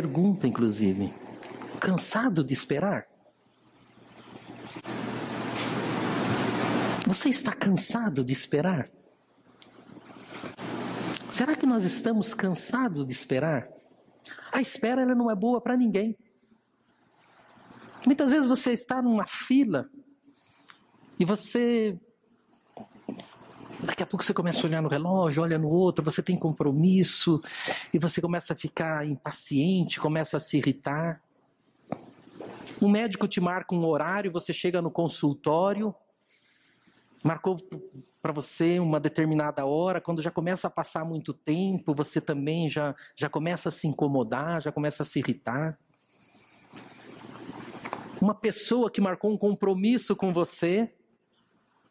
pergunta, inclusive. Cansado de esperar? Você está cansado de esperar? Será que nós estamos cansados de esperar? A espera ela não é boa para ninguém. Muitas vezes você está numa fila e você daqui a pouco você começa a olhar no relógio, olha no outro, você tem compromisso e você começa a ficar impaciente, começa a se irritar. Um médico te marca um horário, você chega no consultório, marcou para você uma determinada hora, quando já começa a passar muito tempo, você também já, já começa a se incomodar, já começa a se irritar. Uma pessoa que marcou um compromisso com você,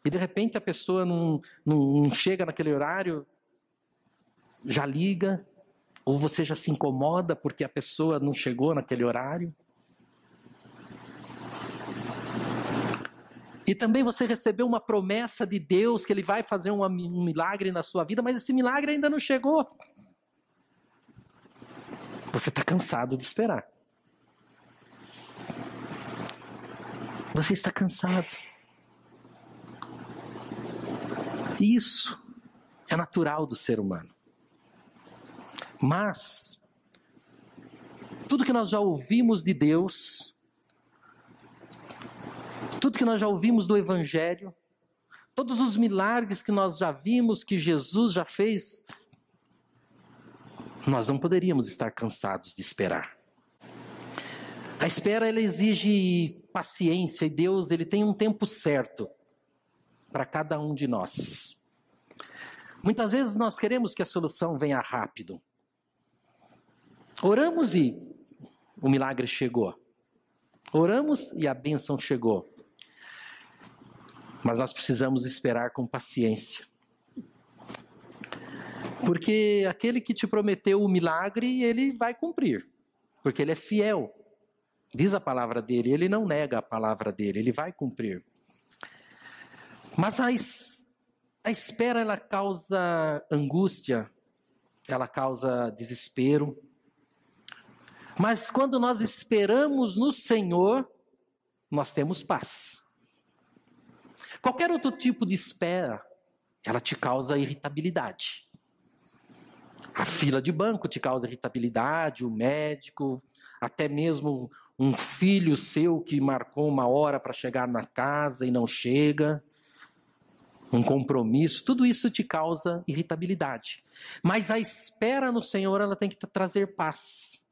e de repente a pessoa não, não, não chega naquele horário, já liga, ou você já se incomoda porque a pessoa não chegou naquele horário. E também você recebeu uma promessa de Deus que Ele vai fazer um milagre na sua vida, mas esse milagre ainda não chegou. Você está cansado de esperar. Você está cansado. Isso é natural do ser humano. Mas, tudo que nós já ouvimos de Deus, tudo que nós já ouvimos do Evangelho, todos os milagres que nós já vimos que Jesus já fez, nós não poderíamos estar cansados de esperar. A espera ela exige paciência e Deus ele tem um tempo certo para cada um de nós. Muitas vezes nós queremos que a solução venha rápido. Oramos e o milagre chegou. Oramos e a bênção chegou. Mas nós precisamos esperar com paciência. Porque aquele que te prometeu o milagre, ele vai cumprir. Porque ele é fiel. Diz a palavra dele, ele não nega a palavra dele, ele vai cumprir. Mas a, a espera ela causa angústia, ela causa desespero. Mas quando nós esperamos no Senhor, nós temos paz. Qualquer outro tipo de espera, ela te causa irritabilidade. A fila de banco te causa irritabilidade, o médico, até mesmo um filho seu que marcou uma hora para chegar na casa e não chega, um compromisso, tudo isso te causa irritabilidade. Mas a espera no Senhor, ela tem que trazer paz.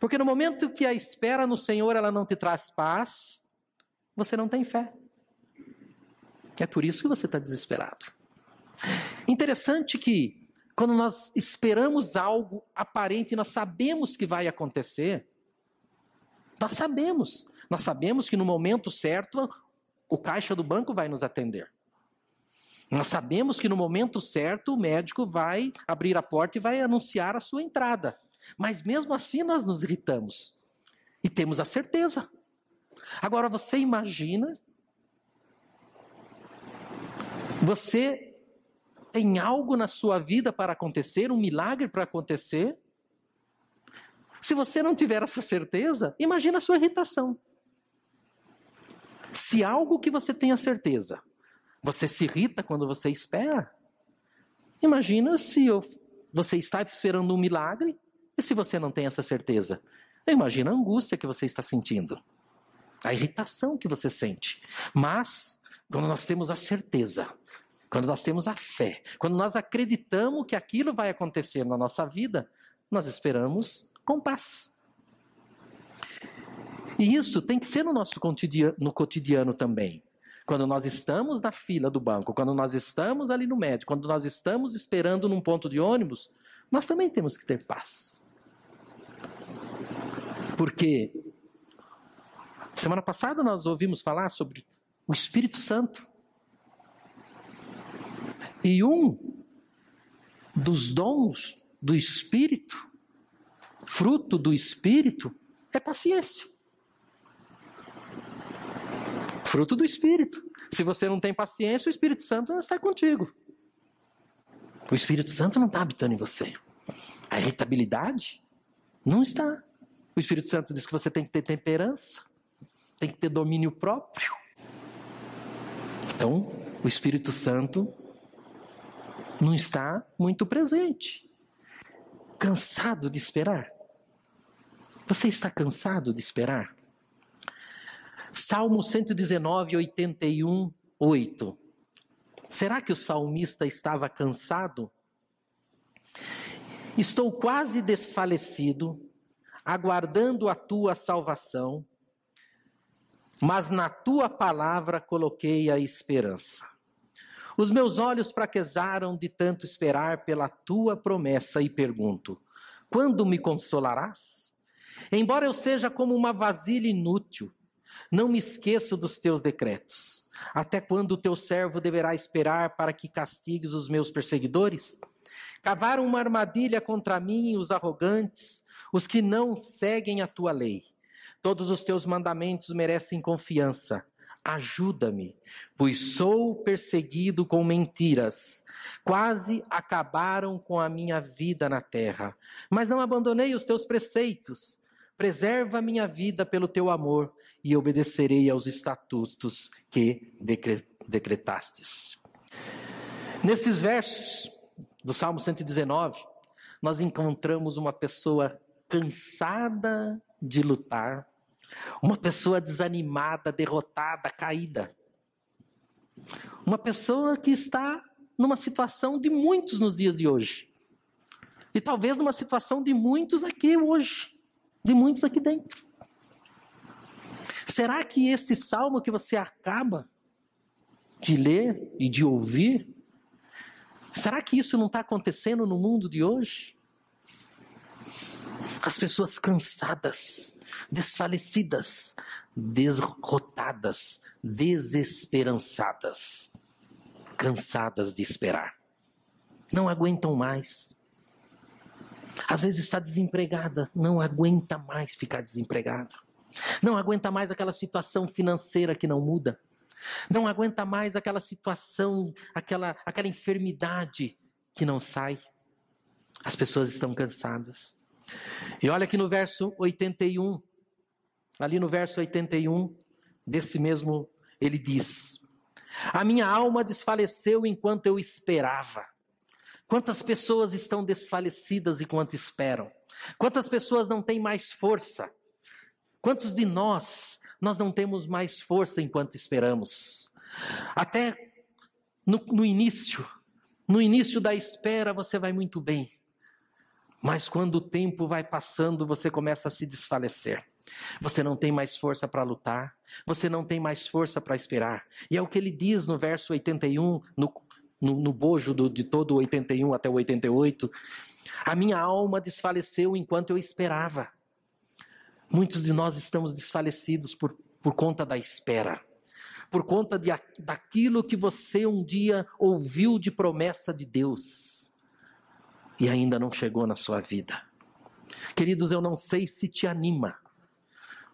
Porque no momento que a espera no Senhor, ela não te traz paz, você não tem fé. É por isso que você está desesperado. Interessante que quando nós esperamos algo aparente, nós sabemos que vai acontecer, nós sabemos. Nós sabemos que no momento certo o caixa do banco vai nos atender. Nós sabemos que no momento certo o médico vai abrir a porta e vai anunciar a sua entrada. Mas mesmo assim nós nos irritamos. E temos a certeza. Agora você imagina. Você tem algo na sua vida para acontecer, um milagre para acontecer, se você não tiver essa certeza, imagina a sua irritação. Se algo que você tem a certeza, você se irrita quando você espera, imagina se eu, você está esperando um milagre e se você não tem essa certeza. Imagina a angústia que você está sentindo, a irritação que você sente. Mas, quando nós temos a certeza, quando nós temos a fé, quando nós acreditamos que aquilo vai acontecer na nossa vida, nós esperamos com paz. E isso tem que ser no nosso cotidiano, no cotidiano também. Quando nós estamos na fila do banco, quando nós estamos ali no médico, quando nós estamos esperando num ponto de ônibus, nós também temos que ter paz. Porque semana passada nós ouvimos falar sobre o Espírito Santo. E um dos dons do Espírito fruto do Espírito é paciência. Fruto do Espírito. Se você não tem paciência, o Espírito Santo não está contigo. O Espírito Santo não está habitando em você. A irritabilidade Não está. O Espírito Santo diz que você tem que ter temperança, tem que ter domínio próprio. Então, o Espírito Santo não está muito presente. Cansado de esperar? Você está cansado de esperar? Salmo 119, 81, 8. Será que o salmista estava cansado? Estou quase desfalecido, aguardando a tua salvação, mas na tua palavra coloquei a esperança. Os meus olhos fraquejaram de tanto esperar pela tua promessa e pergunto: quando me consolarás? Embora eu seja como uma vasilha inútil, não me esqueço dos teus decretos. Até quando o teu servo deverá esperar para que castigues os meus perseguidores? Cavaram uma armadilha contra mim os arrogantes, os que não seguem a tua lei. Todos os teus mandamentos merecem confiança. Ajuda-me, pois sou perseguido com mentiras. Quase acabaram com a minha vida na terra. Mas não abandonei os teus preceitos. Preserva minha vida pelo teu amor e obedecerei aos estatutos que decretastes. Nesses versos do Salmo 119, nós encontramos uma pessoa cansada de lutar, uma pessoa desanimada, derrotada, caída. Uma pessoa que está numa situação de muitos nos dias de hoje. E talvez numa situação de muitos aqui hoje, de muitos aqui dentro. Será que esse salmo que você acaba de ler e de ouvir, será que isso não está acontecendo no mundo de hoje? As pessoas cansadas, desfalecidas, derrotadas, desesperançadas, cansadas de esperar. Não aguentam mais. Às vezes está desempregada, não aguenta mais ficar desempregada. Não aguenta mais aquela situação financeira que não muda. Não aguenta mais aquela situação, aquela, aquela enfermidade que não sai. As pessoas estão cansadas. E olha aqui no verso 81, ali no verso 81, desse mesmo, ele diz: A minha alma desfaleceu enquanto eu esperava. Quantas pessoas estão desfalecidas enquanto esperam? Quantas pessoas não têm mais força? Quantos de nós, nós não temos mais força enquanto esperamos? Até no, no início, no início da espera você vai muito bem. Mas quando o tempo vai passando, você começa a se desfalecer. Você não tem mais força para lutar, você não tem mais força para esperar. E é o que ele diz no verso 81, no, no, no bojo do, de todo o 81 até o 88. A minha alma desfaleceu enquanto eu esperava. Muitos de nós estamos desfalecidos por, por conta da espera, por conta de, daquilo que você um dia ouviu de promessa de Deus e ainda não chegou na sua vida. Queridos, eu não sei se te anima,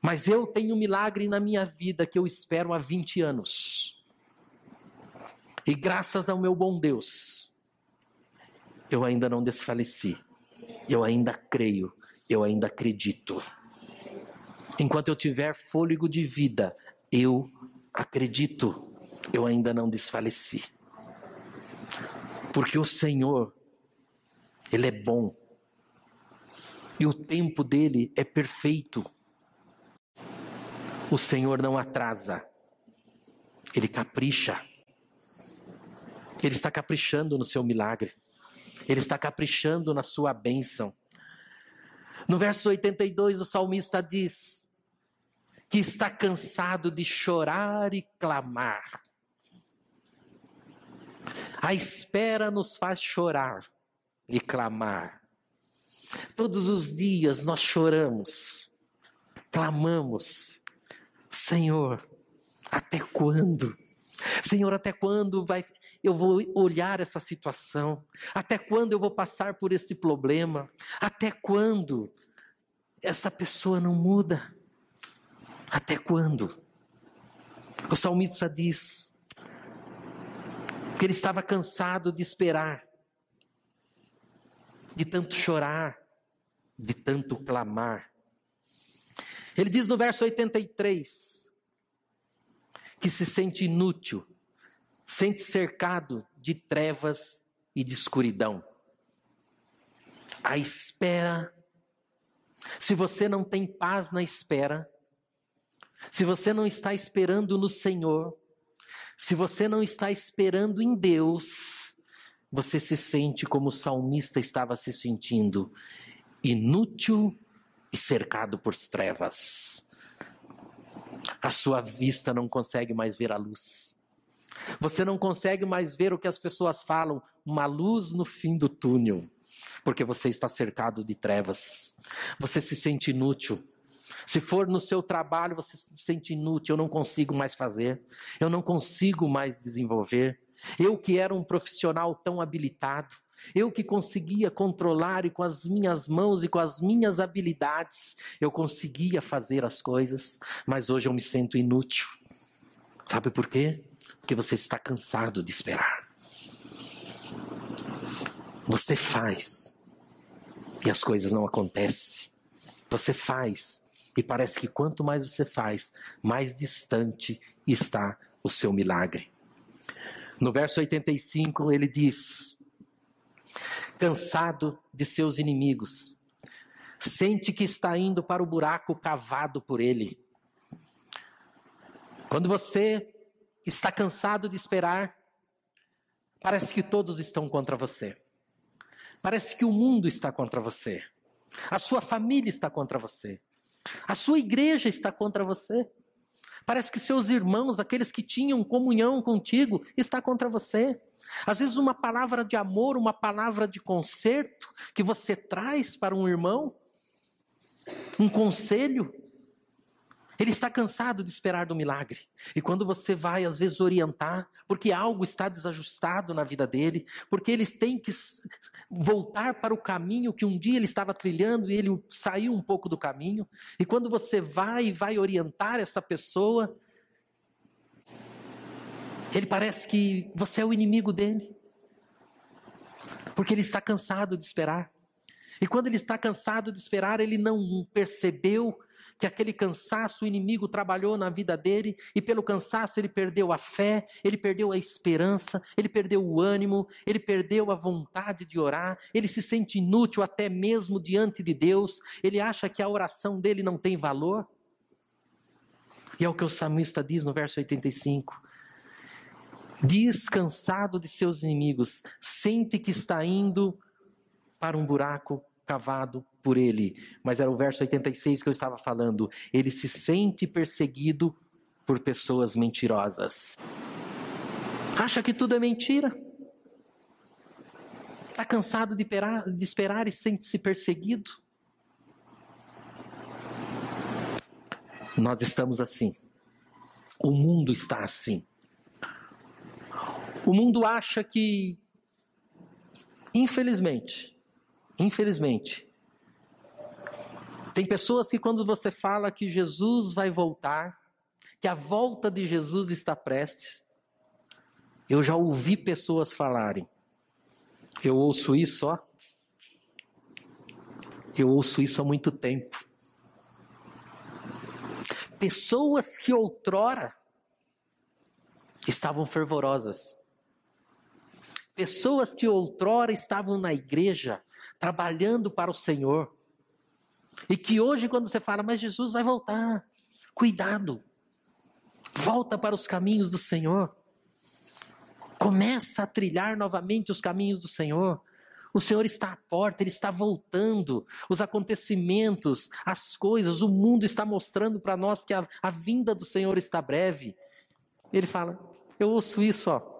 mas eu tenho um milagre na minha vida que eu espero há 20 anos. E graças ao meu bom Deus, eu ainda não desfaleci, eu ainda creio, eu ainda acredito. Enquanto eu tiver fôlego de vida, eu acredito, eu ainda não desfaleci. Porque o Senhor, Ele é bom. E o tempo dele é perfeito. O Senhor não atrasa, Ele capricha. Ele está caprichando no seu milagre. Ele está caprichando na sua bênção. No verso 82, o salmista diz: que está cansado de chorar e clamar. A espera nos faz chorar e clamar. Todos os dias nós choramos, clamamos, Senhor, até quando? Senhor, até quando vai eu vou olhar essa situação? Até quando eu vou passar por este problema? Até quando essa pessoa não muda? Até quando? O salmista diz que ele estava cansado de esperar, de tanto chorar, de tanto clamar. Ele diz no verso 83 que se sente inútil, sente cercado de trevas e de escuridão. A espera, se você não tem paz na espera, se você não está esperando no Senhor, se você não está esperando em Deus, você se sente como o salmista estava se sentindo, inútil e cercado por trevas. A sua vista não consegue mais ver a luz. Você não consegue mais ver o que as pessoas falam, uma luz no fim do túnel, porque você está cercado de trevas. Você se sente inútil. Se for no seu trabalho, você se sente inútil, eu não consigo mais fazer, eu não consigo mais desenvolver. Eu que era um profissional tão habilitado, eu que conseguia controlar e com as minhas mãos e com as minhas habilidades, eu conseguia fazer as coisas, mas hoje eu me sinto inútil. Sabe por quê? Porque você está cansado de esperar. Você faz e as coisas não acontecem. Você faz e parece que quanto mais você faz, mais distante está o seu milagre. No verso 85 ele diz: cansado de seus inimigos, sente que está indo para o buraco cavado por ele. Quando você está cansado de esperar, parece que todos estão contra você. Parece que o mundo está contra você. A sua família está contra você. A sua igreja está contra você. Parece que seus irmãos, aqueles que tinham comunhão contigo, está contra você. Às vezes uma palavra de amor, uma palavra de conserto que você traz para um irmão, um conselho, ele está cansado de esperar do milagre. E quando você vai, às vezes, orientar, porque algo está desajustado na vida dele, porque ele tem que voltar para o caminho que um dia ele estava trilhando e ele saiu um pouco do caminho. E quando você vai e vai orientar essa pessoa, ele parece que você é o inimigo dele. Porque ele está cansado de esperar. E quando ele está cansado de esperar, ele não percebeu que aquele cansaço o inimigo trabalhou na vida dele e pelo cansaço ele perdeu a fé, ele perdeu a esperança, ele perdeu o ânimo, ele perdeu a vontade de orar, ele se sente inútil até mesmo diante de Deus, ele acha que a oração dele não tem valor. E é o que o salmista diz no verso 85. Descansado de seus inimigos, sente que está indo para um buraco cavado por ele. Mas era o verso 86 que eu estava falando. Ele se sente perseguido por pessoas mentirosas. Acha que tudo é mentira? Está cansado de esperar, de esperar e sente-se perseguido? Nós estamos assim. O mundo está assim. O mundo acha que, infelizmente, infelizmente, tem pessoas que, quando você fala que Jesus vai voltar, que a volta de Jesus está prestes, eu já ouvi pessoas falarem. Eu ouço isso, ó. Eu ouço isso há muito tempo. Pessoas que outrora estavam fervorosas. Pessoas que outrora estavam na igreja, trabalhando para o Senhor. E que hoje, quando você fala, mas Jesus vai voltar, cuidado, volta para os caminhos do Senhor. Começa a trilhar novamente os caminhos do Senhor. O Senhor está à porta, Ele está voltando. Os acontecimentos, as coisas, o mundo está mostrando para nós que a, a, vinda do Senhor está breve. Ele fala: Eu ouço isso, ó.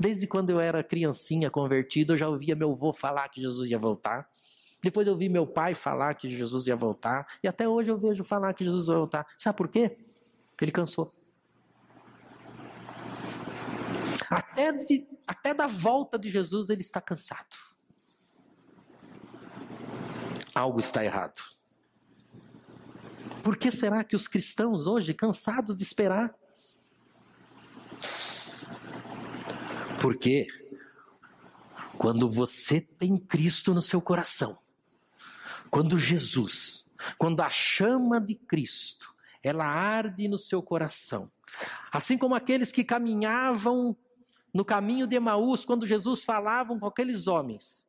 Desde quando eu era criancinha convertido, eu já ouvia meu avô falar que Jesus ia voltar. Depois eu vi meu pai falar que Jesus ia voltar. E até hoje eu vejo falar que Jesus vai voltar. Sabe por quê? Ele cansou. Até, de, até da volta de Jesus ele está cansado. Algo está errado. Por que será que os cristãos hoje, cansados de esperar? Porque quando você tem Cristo no seu coração, Quando Jesus, quando a chama de Cristo, ela arde no seu coração, assim como aqueles que caminhavam no caminho de Emaús, quando Jesus falava com aqueles homens,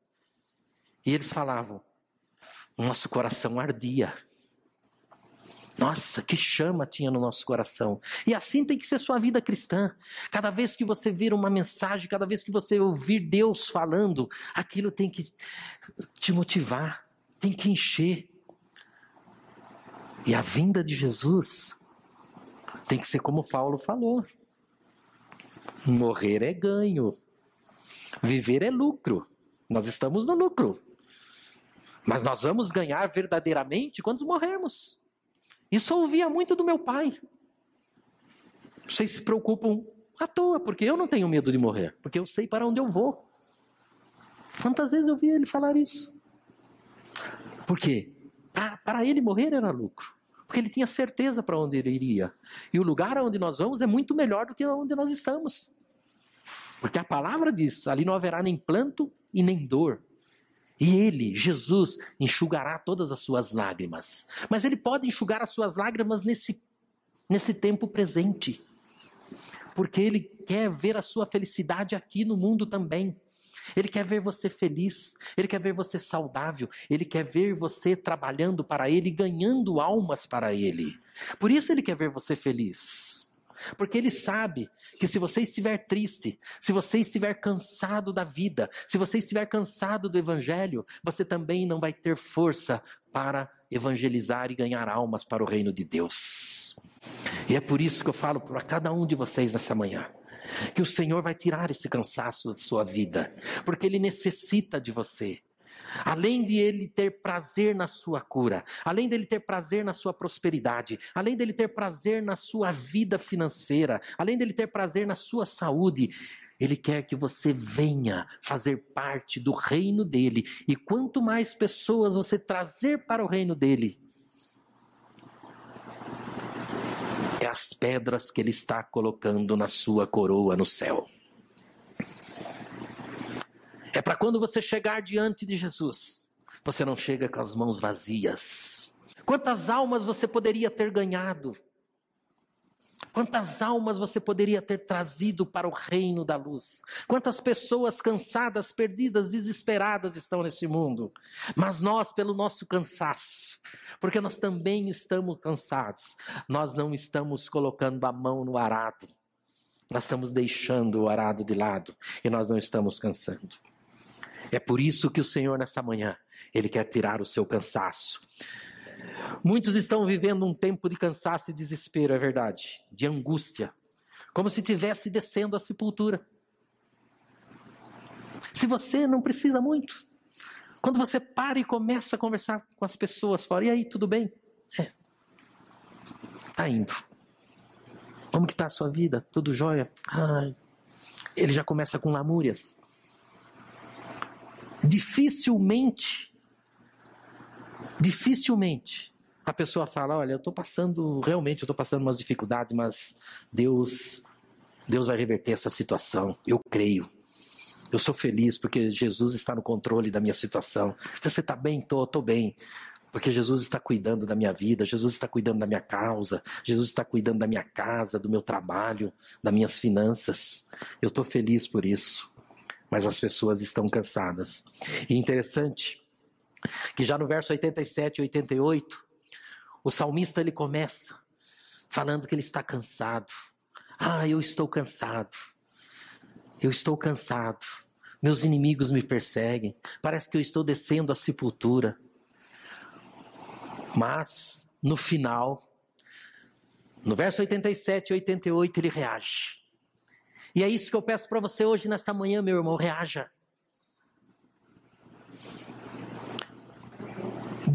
e eles falavam, nosso coração ardia. Nossa, que chama tinha no nosso coração. E assim tem que ser sua vida cristã. Cada vez que você vir uma mensagem, cada vez que você ouvir Deus falando, aquilo tem que te motivar, tem que encher. E a vinda de Jesus tem que ser como Paulo falou. Morrer é ganho. Viver é lucro. Nós estamos no lucro. Mas nós vamos ganhar verdadeiramente quando morrermos. Isso eu ouvia muito do meu pai. Vocês se preocupam à toa, porque eu não tenho medo de morrer, porque eu sei para onde eu vou. Quantas vezes eu vi ele falar isso? Por quê? Para, ele morrer era lucro. Porque ele tinha certeza para onde ele iria. E o lugar aonde nós vamos é muito melhor do que onde nós estamos. Porque a palavra diz: ali não haverá nem planto e nem dor. E ele, Jesus, enxugará todas as suas lágrimas. Mas ele pode enxugar as suas lágrimas nesse, nesse tempo presente. Porque ele quer ver a sua felicidade aqui no mundo também. Ele quer ver você feliz, ele quer ver você saudável, ele quer ver você trabalhando para ele, ganhando almas para ele. Por isso ele quer ver você feliz. Porque ele sabe que se você estiver triste, se você estiver cansado da vida, se você estiver cansado do evangelho, você também não vai ter força para evangelizar e ganhar almas para o reino de Deus. E é por isso que eu falo para cada um de vocês nessa manhã que o Senhor vai tirar esse cansaço da sua vida, porque ele necessita de você. Além de ele ter prazer na sua cura, além dele ter prazer na sua prosperidade, além dele ter prazer na sua vida financeira, além dele ter prazer na sua saúde, ele quer que você venha fazer parte do reino dele. E quanto mais pessoas você trazer para o reino dele, é as pedras que ele está colocando na sua coroa no céu. É para quando você chegar diante de Jesus, você não chega com as mãos vazias. Quantas almas você poderia ter ganhado? Quantas almas você poderia ter trazido para o reino da luz? Quantas pessoas cansadas, perdidas, desesperadas estão nesse mundo? Mas nós, pelo nosso cansaço, porque nós também estamos cansados, nós não estamos colocando a mão no arado. Nós estamos deixando o arado de lado e nós não estamos cansando. É por isso que o Senhor, nessa manhã, Ele quer tirar o seu cansaço. Muitos estão vivendo um tempo de cansaço e desespero, é verdade, de angústia, como se estivesse descendo a sepultura. Se você não precisa muito, quando você para e começa a conversar com as pessoas fora, e aí, tudo bem? É. Tá indo. Como que tá a sua vida? Tudo jóia? Ai. Ele já começa com lamúrias dificilmente, dificilmente a pessoa fala, olha, eu estou passando, realmente eu estou passando umas dificuldades, mas Deus, Deus vai reverter essa situação, eu creio. Eu sou feliz porque Jesus está no controle da minha situação. Você está bem? Estou, estou bem. Porque Jesus está cuidando da minha vida, Jesus está cuidando da minha causa, Jesus está cuidando da minha casa, do meu trabalho, das minhas finanças. Eu estou feliz por isso mas as pessoas estão cansadas. E interessante que já no verso 87 e 88, o salmista ele começa falando que ele está cansado. Ah, eu estou cansado. Eu estou cansado. Meus inimigos me perseguem. Parece que eu estou descendo à sepultura. Mas, no final, no verso 87 e 88, ele reage. E é isso que eu peço para você hoje, nesta manhã, meu irmão, reaja.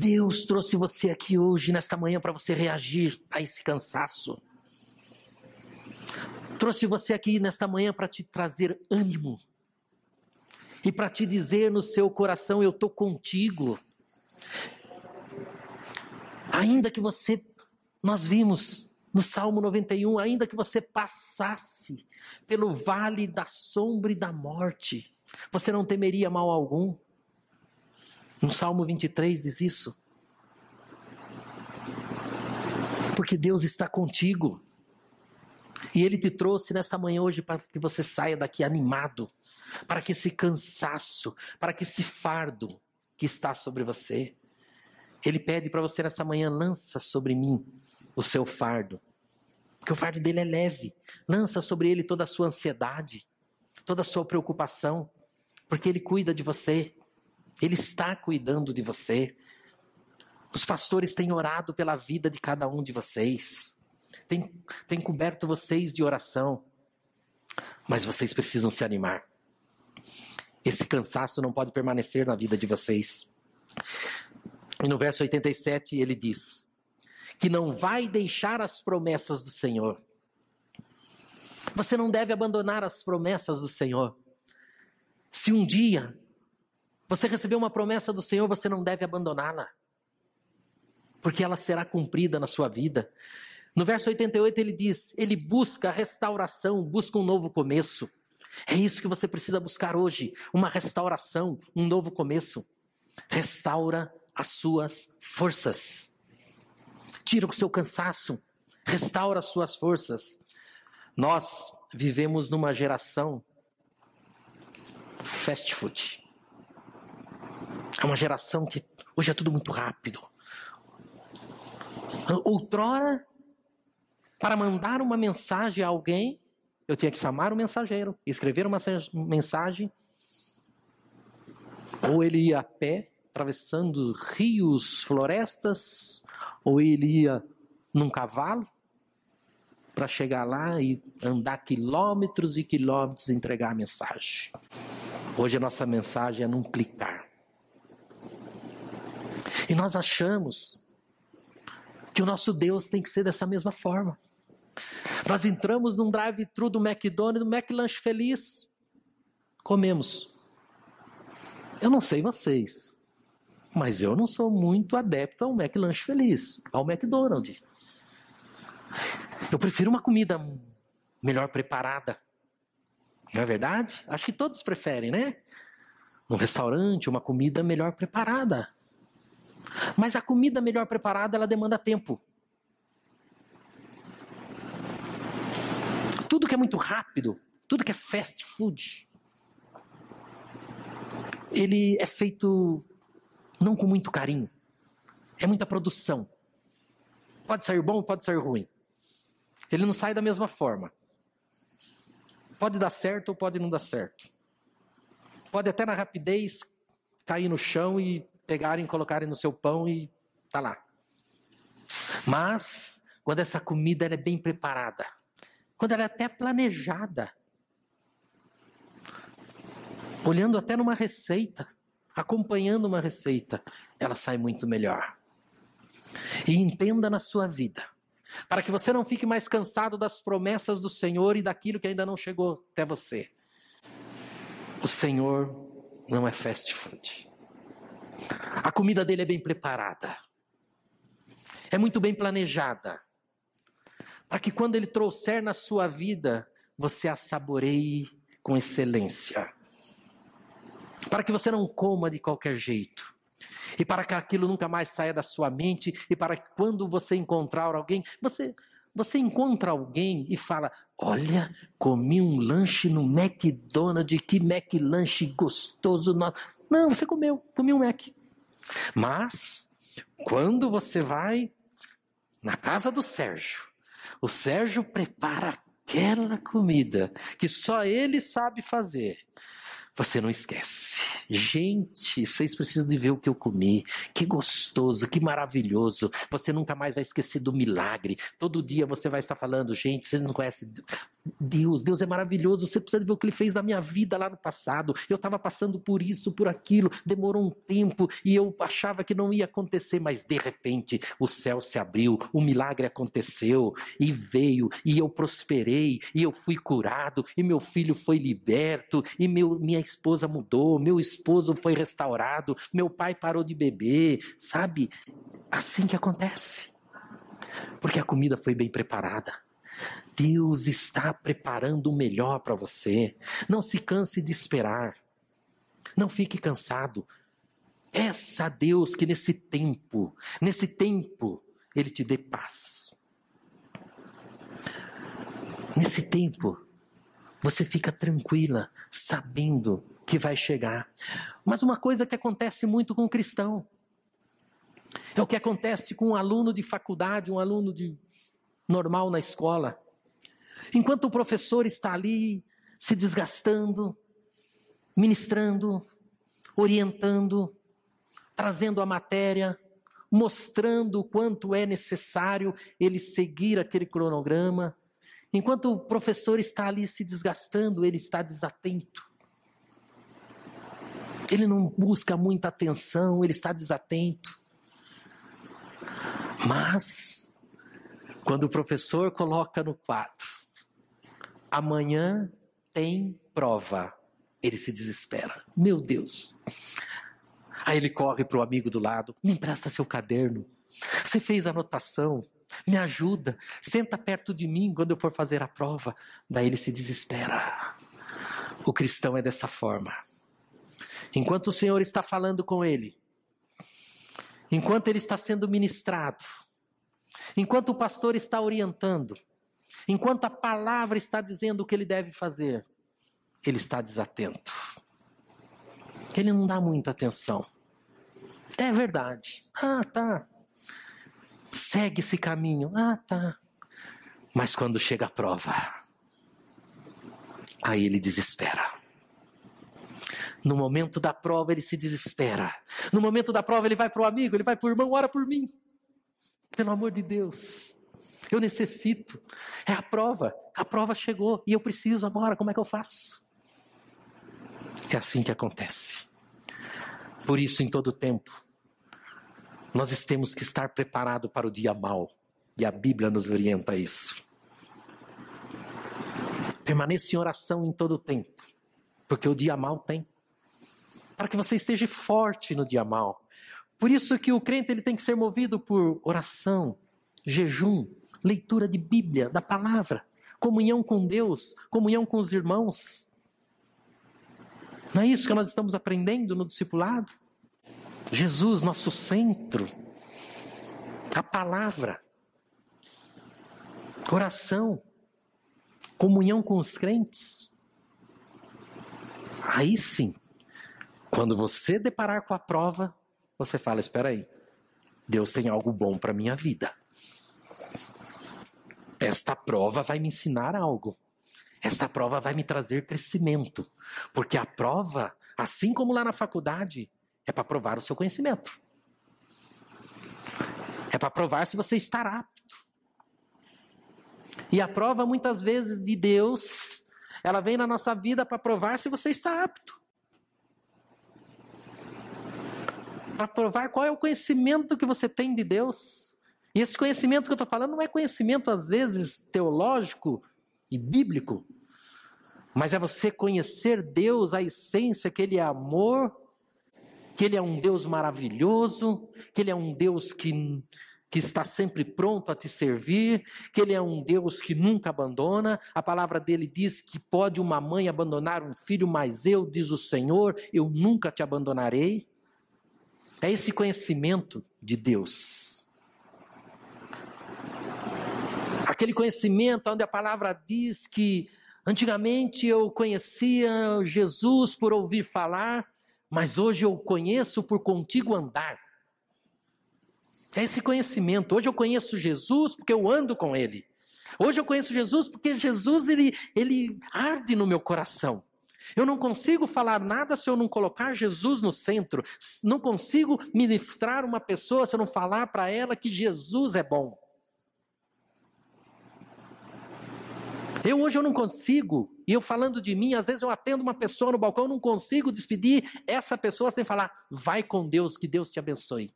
Deus trouxe você aqui hoje, nesta manhã, para você reagir a esse cansaço. Trouxe você aqui nesta manhã para te trazer ânimo e para te dizer no seu coração: Eu estou contigo. Ainda que você, nós vimos no Salmo 91, ainda que você passasse pelo vale da sombra e da morte, você não temeria mal algum. No Salmo 23 diz isso. Porque Deus está contigo. E Ele te trouxe nessa manhã hoje para que você saia daqui animado, para que esse cansaço, para que esse fardo que está sobre você, Ele pede para você nessa manhã: lança sobre mim o seu fardo, porque o fardo dele é leve, lança sobre ele toda a sua ansiedade, toda a sua preocupação, porque Ele cuida de você, Ele está cuidando de você. Os pastores têm orado pela vida de cada um de vocês tem, tem coberto vocês de oração, mas vocês precisam se animar. Esse cansaço não pode permanecer na vida de vocês. E no verso 87 ele diz: que não vai deixar as promessas do Senhor. Você não deve abandonar as promessas do Senhor. Se um dia você receber uma promessa do Senhor, você não deve abandoná-la, porque ela será cumprida na sua vida. No verso 88 ele diz: ele busca a restauração, busca um novo começo. É isso que você precisa buscar hoje: uma restauração, um novo começo. Restaura as suas forças. Tira o seu cansaço, restaura as suas forças. Nós vivemos numa geração fast food. É uma geração que hoje é tudo muito rápido. Outrora para mandar uma mensagem a alguém, eu tinha que chamar o mensageiro, escrever uma mensagem, ou ele ia a pé, atravessando rios, florestas, ou ele ia num cavalo para chegar lá e andar quilômetros e quilômetros e entregar a mensagem. Hoje a nossa mensagem é num clicar. E nós achamos que o nosso Deus tem que ser dessa mesma forma. Nós entramos num drive-thru do McDonald's, do McLanche Feliz, comemos. Eu não sei vocês, mas eu não sou muito adepto ao McLanche Feliz, ao McDonald's. Eu prefiro uma comida melhor preparada. Não é verdade? Acho que todos preferem, né? Um restaurante, uma comida melhor preparada. Mas a comida melhor preparada, ela demanda tempo. Tudo que é muito rápido, tudo que é fast food, ele é feito não com muito carinho. É muita produção. Pode sair bom, pode sair ruim. Ele não sai da mesma forma. Pode dar certo ou pode não dar certo. Pode até na rapidez cair no chão e pegarem, colocarem no seu pão e tá lá. Mas quando essa comida é bem preparada, quando ela é até planejada. Olhando até numa receita, acompanhando uma receita, ela sai muito melhor. E entenda na sua vida, para que você não fique mais cansado das promessas do Senhor e daquilo que ainda não chegou até você. O Senhor não é fast food. A comida dele é bem preparada. É muito bem planejada para que quando ele trouxer na sua vida, você a saboreie com excelência. Para que você não coma de qualquer jeito. E para que aquilo nunca mais saia da sua mente, e para que quando você encontrar alguém, você você encontra alguém e fala: Olha, comi um lanche no McDonald's, que McLanche gostoso. Não, você comeu, comi um Mac. Mas, quando você vai na casa do Sérgio, o Sérgio prepara aquela comida que só ele sabe fazer. Você não esquece. Gente, vocês precisam de ver o que eu comi. Que gostoso, que maravilhoso. Você nunca mais vai esquecer do milagre. Todo dia você vai estar falando, gente, vocês não conhecem Deus, Deus é maravilhoso. Você precisa ver o que ele fez na minha vida lá no passado. Eu estava passando por isso, por aquilo, demorou um tempo e eu achava que não ia acontecer, mas de repente o céu se abriu, o milagre aconteceu e veio, e eu prosperei, e eu fui curado, e meu filho foi liberto, e meu, minha esposa mudou, meu esposo foi restaurado, meu pai parou de beber, sabe? Assim que acontece. Porque a comida foi bem preparada. Deus está preparando o melhor para você. Não se canse de esperar. Não fique cansado. Peça a Deus que nesse tempo, nesse tempo, Ele te dê paz. Nesse tempo, você fica tranquila, sabendo que vai chegar. Mas uma coisa que acontece muito com o cristão é o que acontece com um aluno de faculdade, um aluno de normal na escola. Enquanto o professor está ali se desgastando, ministrando, orientando, trazendo a matéria, mostrando o quanto é necessário ele seguir aquele cronograma. Enquanto o professor está ali se desgastando, ele está desatento. Ele não busca muita atenção, ele está desatento. Mas, quando o professor coloca no quadro, amanhã tem prova, ele se desespera. Meu Deus. Aí ele corre para o amigo do lado: me empresta seu caderno. Você fez anotação, me ajuda, senta perto de mim quando eu for fazer a prova. Daí ele se desespera. O cristão é dessa forma. Enquanto o Senhor está falando com ele, enquanto ele está sendo ministrado, enquanto o pastor está orientando, enquanto a palavra está dizendo o que ele deve fazer, ele está desatento. Ele não dá muita atenção. É verdade. Ah, tá. Segue esse caminho. Ah, tá. Mas quando chega a prova, aí ele desespera. No momento da prova, ele se desespera. No momento da prova, ele vai para o amigo, ele vai para o irmão, ora por mim. Pelo amor de Deus. Eu necessito. É a prova. A prova chegou e eu preciso agora. Como é que eu faço? É assim que acontece. Por isso, em todo tempo, nós temos que estar preparados para o dia mau. E a Bíblia nos orienta a isso. Permaneça em oração em todo tempo, porque o dia mau tem para que você esteja forte no dia mal. Por isso que o crente ele tem que ser movido por oração, jejum, leitura de Bíblia, da palavra, comunhão com Deus, comunhão com os irmãos. Não é isso que nós estamos aprendendo no discipulado? Jesus, nosso centro, a palavra, oração, comunhão com os crentes. Aí sim, quando você deparar com a prova, você fala: espera aí, Deus tem algo bom para minha vida. Esta prova vai me ensinar algo. Esta prova vai me trazer crescimento. Porque a prova, assim como lá na faculdade, é para provar o seu conhecimento. É para provar se você está apto. E a prova, muitas vezes, de Deus, ela vem na nossa vida para provar se você está apto. Para provar qual é o conhecimento que você tem de Deus. E esse conhecimento que eu estou falando não é conhecimento, às vezes, teológico e bíblico, mas é você conhecer Deus, a essência, que Ele é amor, que Ele é um Deus maravilhoso, que Ele é um Deus que, que está sempre pronto a te servir, que Ele é um Deus que nunca abandona. A palavra dele diz que pode uma mãe abandonar um filho, mas eu, diz o Senhor, eu nunca te abandonarei. É esse conhecimento de Deus. Aquele conhecimento onde a palavra diz que antigamente eu conhecia Jesus por ouvir falar, mas hoje eu conheço por contigo andar. É esse conhecimento. Hoje eu conheço Jesus porque eu ando com Ele. Hoje eu conheço Jesus porque Jesus ele, ele arde no meu coração. Eu não consigo falar nada se eu não colocar Jesus no centro. Não consigo ministrar uma pessoa se eu não falar para ela que Jesus é bom. Eu hoje eu não consigo, e eu falando de mim, às vezes eu atendo uma pessoa no balcão, não consigo despedir essa pessoa sem falar, vai com Deus, que Deus te abençoe.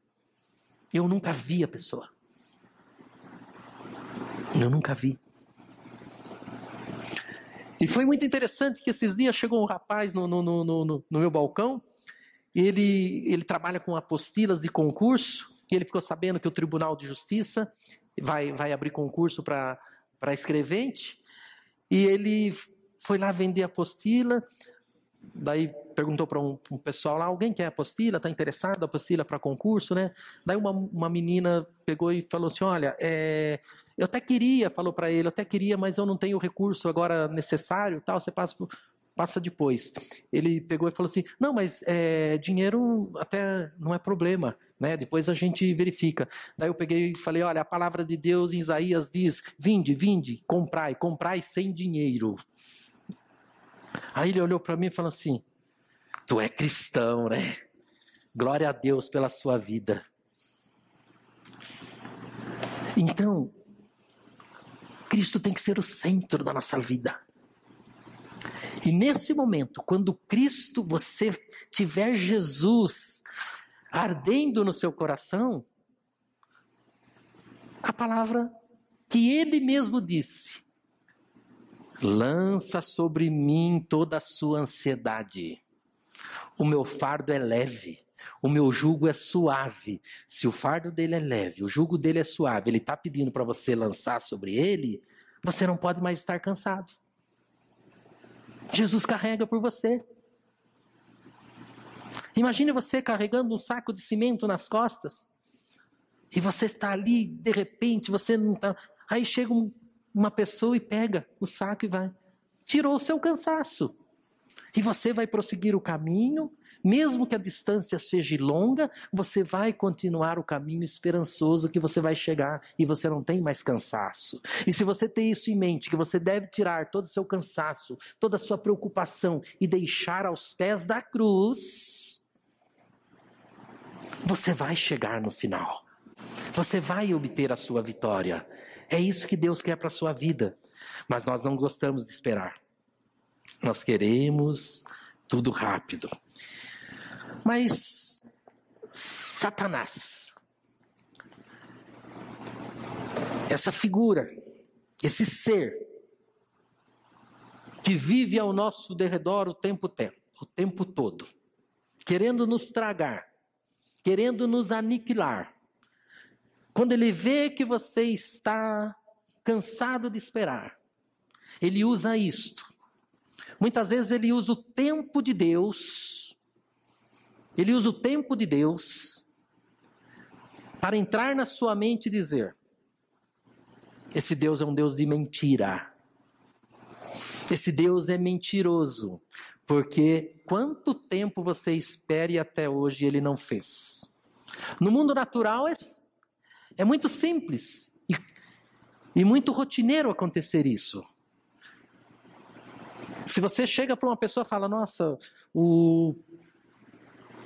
Eu nunca vi a pessoa. Eu nunca vi. E foi muito interessante que esses dias chegou um rapaz no, no, no, no, meu balcão, ele, ele trabalha com apostilas de concurso, e ele ficou sabendo que o Tribunal de Justiça vai, vai abrir concurso para escrevente, e ele foi lá vender apostila, daí perguntou para um, um, pessoal lá, alguém quer apostila, está interessado, apostila para concurso, né? Daí uma, uma menina pegou e falou assim, olha, é, eu até queria, falou para ele, eu até queria, mas eu não tenho o recurso agora necessário, tal, você passa passa depois. Ele pegou e falou assim: não, mas é, dinheiro até não é problema, né? Depois a gente verifica. Daí eu peguei e falei: olha, a palavra de Deus em Isaías diz: vinde, vinde, comprai, comprai sem dinheiro. Aí ele olhou para mim e falou assim: tu é cristão, né? Glória a Deus pela sua vida. Então, Cristo tem que ser o centro da nossa vida. E nesse momento, quando Cristo, você tiver Jesus ardendo no seu coração, a palavra que ele mesmo disse: lança sobre mim toda a sua ansiedade. O meu fardo é leve, o meu jugo é suave. Se o fardo dele é leve, o jugo dele é suave, ele está pedindo para você lançar sobre ele, você não pode mais estar cansado. Jesus carrega por você. Imagine você carregando um saco de cimento nas costas. E você está ali, de repente, você não está. Aí chega um, uma pessoa e pega o saco e vai. Tirou o seu cansaço. E você vai prosseguir o caminho, mesmo que a distância seja longa, você vai continuar o caminho esperançoso que você vai chegar e você não tem mais cansaço. E se você tem isso em mente, que você deve tirar todo o seu cansaço, toda a sua preocupação e deixar aos pés da cruz, você vai chegar no final. Você vai obter a sua vitória. É isso que Deus quer para a sua vida. Mas nós não gostamos de esperar. Nós queremos tudo rápido. Mas Satanás, essa figura, esse ser que vive ao nosso derredor o tempo, o tempo todo, querendo nos tragar, querendo nos aniquilar. Quando ele vê que você está cansado de esperar, ele usa isto. Muitas vezes ele usa o tempo de Deus ele usa o tempo de Deus para entrar na sua mente e dizer: esse Deus é um Deus de mentira. Esse Deus é mentiroso, porque quanto tempo você espera e até hoje ele não fez? No mundo natural é, é muito simples e, e muito rotineiro acontecer isso. Se você chega para uma pessoa e fala, nossa, o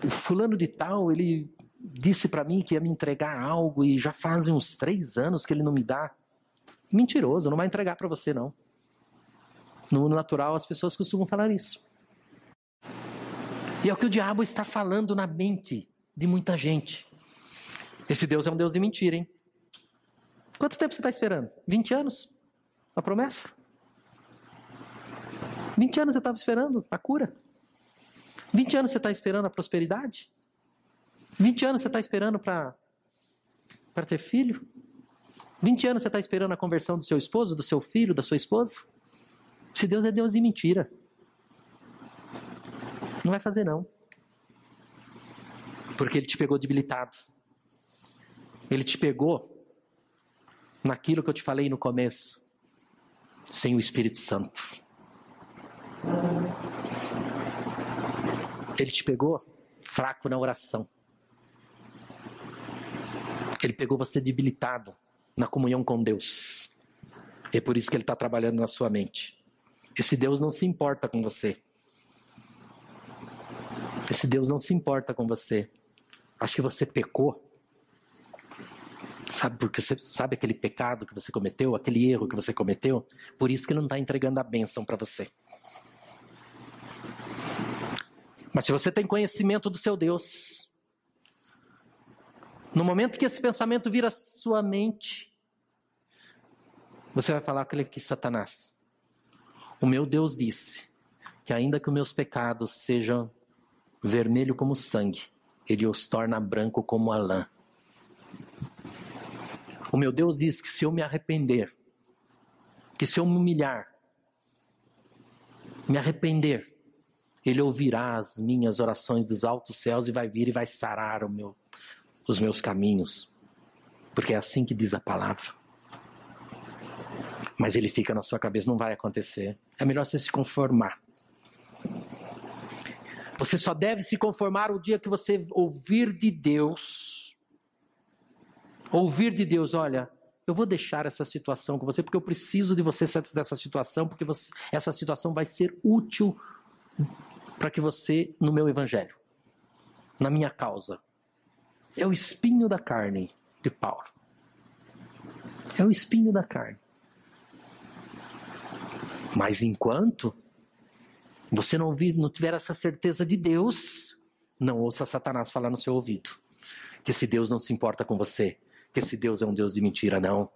o fulano de tal, ele disse para mim que ia me entregar algo e já fazem uns três anos que ele não me dá. Mentiroso, não vai entregar para você não. No mundo natural as pessoas costumam falar isso. E é o que o diabo está falando na mente de muita gente. Esse Deus é um Deus de mentira, hein? Quanto tempo você está esperando? 20 anos? A promessa? 20 anos você estava esperando a cura? 20 anos você está esperando a prosperidade? 20 anos você está esperando para ter filho? 20 anos você está esperando a conversão do seu esposo, do seu filho, da sua esposa? Se Deus é Deus de mentira. Não vai fazer não. Porque Ele te pegou debilitado. Ele te pegou naquilo que eu te falei no começo. Sem o Espírito Santo. Ele te pegou fraco na oração. Ele pegou você debilitado na comunhão com Deus. É por isso que ele está trabalhando na sua mente. Esse Deus não se importa com você. Esse Deus não se importa com você. Acho que você pecou. Sabe porque você sabe aquele pecado que você cometeu, aquele erro que você cometeu? Por isso que ele não está entregando a bênção para você. Mas se você tem conhecimento do seu Deus, no momento que esse pensamento vira sua mente, você vai falar aquele que Satanás. O meu Deus disse que ainda que os meus pecados sejam vermelho como sangue, ele os torna branco como a lã. O meu Deus diz que se eu me arrepender, que se eu me humilhar, me arrepender, Ele ouvirá as minhas orações dos altos céus e vai vir e vai sarar meu, os meus caminhos. Porque é assim que diz a palavra. Mas ele fica na sua cabeça, não vai acontecer. É melhor você se conformar. Você só deve se conformar o dia que você ouvir de Deus. Ouvir de Deus, olha, eu vou deixar essa situação com você porque eu preciso de você dessa situação, porque você, essa situação vai ser útil para que você, no meu evangelho, na minha causa. É o espinho da carne de Paulo. É o espinho da carne. Mas enquanto você não, ouvir, não tiver essa certeza de Deus, não ouça Satanás falar no seu ouvido. Que esse Deus não se importa com você. Que esse Deus é um Deus de mentira, não.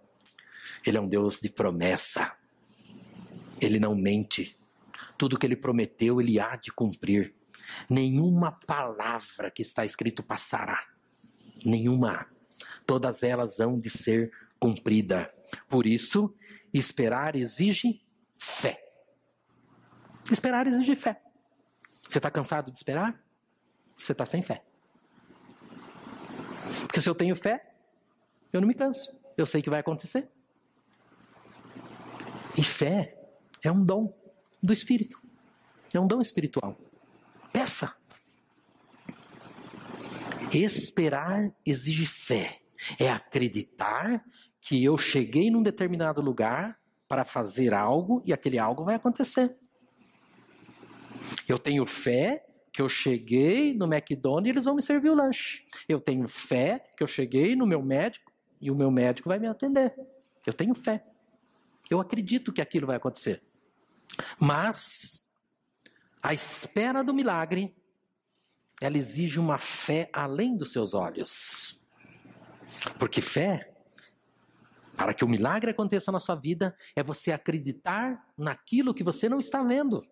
Ele é um Deus de promessa. Ele não mente. Tudo que ele prometeu, ele há de cumprir. Nenhuma palavra que está escrito passará. Nenhuma. Todas elas hão de ser cumprida. Por isso, esperar exige fé. Esperar exige fé. Você está cansado de esperar? Você está sem fé. Porque se eu tenho fé, eu não me canso. Eu sei que vai acontecer. E fé é um dom do Espírito. É um dom espiritual. Peça. Esperar exige fé. É acreditar que eu cheguei num determinado lugar para fazer algo e aquele algo vai acontecer. Eu tenho fé que eu cheguei no McDonald's e eles vão me servir o lanche. Eu tenho fé que eu cheguei no meu médico e o meu médico vai me atender. Eu tenho fé. Eu acredito que aquilo vai acontecer. Mas a espera do milagre, ela exige uma fé além dos seus olhos. Porque fé, para que o milagre aconteça na sua vida, é você acreditar naquilo que você não está vendo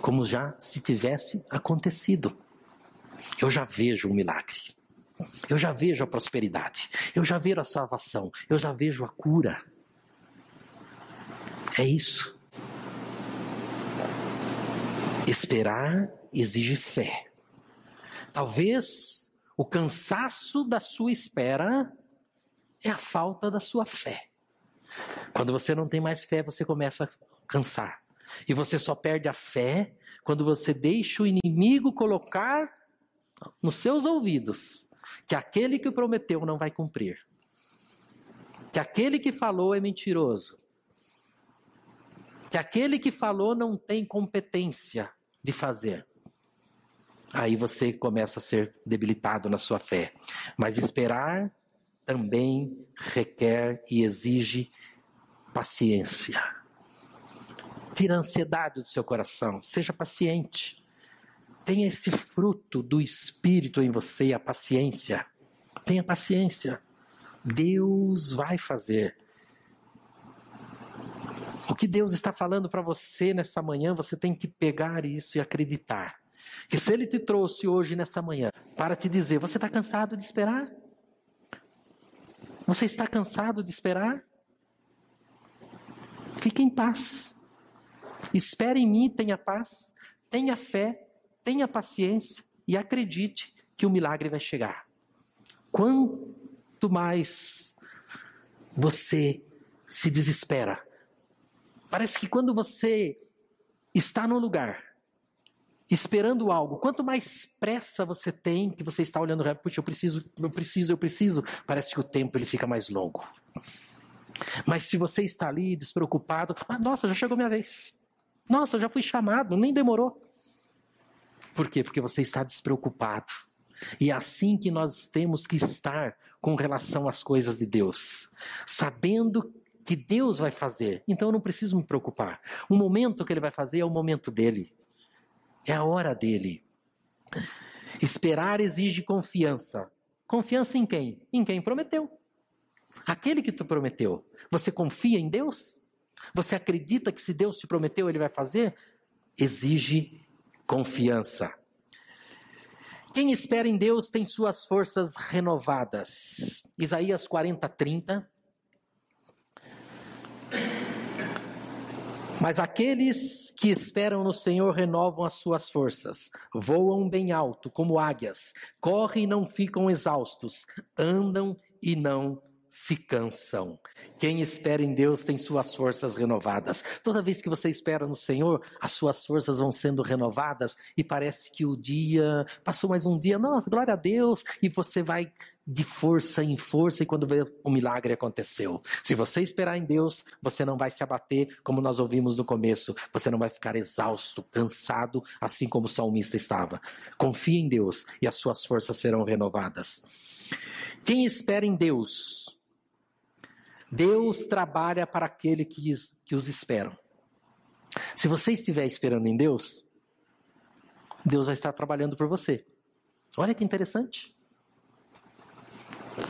como já se tivesse acontecido. Eu já vejo um milagre. Eu já vejo a prosperidade. Eu já vejo a salvação. Eu já vejo a cura. É isso. Esperar exige fé. Talvez o cansaço da sua espera é a falta da sua fé. Quando você não tem mais fé, você começa a cansar. E você só perde a fé quando você deixa o inimigo colocar nos seus ouvidos que aquele que prometeu não vai cumprir. Que aquele que falou é mentiroso. Que aquele que falou não tem competência de fazer. Aí você começa a ser debilitado na sua fé. Mas esperar também requer e exige paciência. Tira a ansiedade do seu coração. Seja paciente. Tenha esse fruto do Espírito em você, a paciência. Tenha paciência. Deus vai fazer. O que Deus está falando para você nessa manhã, você tem que pegar isso e acreditar. Que se Ele te trouxe hoje nessa manhã para te dizer: você está cansado de esperar? Você está cansado de esperar? Fique em paz. Espere em mim, tenha paz, tenha fé, tenha paciência e acredite que o milagre vai chegar. Quanto mais você se desespera, parece que quando você está num lugar esperando algo, quanto mais pressa você tem, que você está olhando, puxa, eu preciso, eu preciso, eu preciso, parece que o tempo ele fica mais longo. Mas se você está ali despreocupado, ah, nossa, já chegou minha vez. Nossa, já fui chamado, nem demorou. Por quê? Porque você está despreocupado. E é assim que nós temos que estar com relação às coisas de Deus, sabendo que Deus vai fazer. Então eu não preciso me preocupar. O momento que ele vai fazer é o momento dele. É a hora dele. Esperar exige confiança. Confiança em quem? Em quem prometeu. Aquele que tu prometeu. Você confia em Deus? Você acredita que se Deus te prometeu, Ele vai fazer? Exige confiança. Quem espera em Deus tem suas forças renovadas. Isaías 40, 30. Mas aqueles que esperam no Senhor renovam as suas forças, voam bem alto como águias, correm e não ficam exaustos, andam e não se cansam. Quem espera em Deus tem suas forças renovadas. Toda vez que você espera no Senhor, as suas forças vão sendo renovadas e parece que o dia passou mais um dia, nossa, glória a Deus, e você vai de força em força e quando vê o milagre aconteceu. Se você esperar em Deus, você não vai se abater, como nós ouvimos no começo. Você não vai ficar exausto, cansado, assim como o salmista estava. Confie em Deus e as suas forças serão renovadas. Quem espera em Deus Deus trabalha para aquele que, que os esperam. Se você estiver esperando em Deus, Deus vai estar trabalhando por você. Olha que interessante.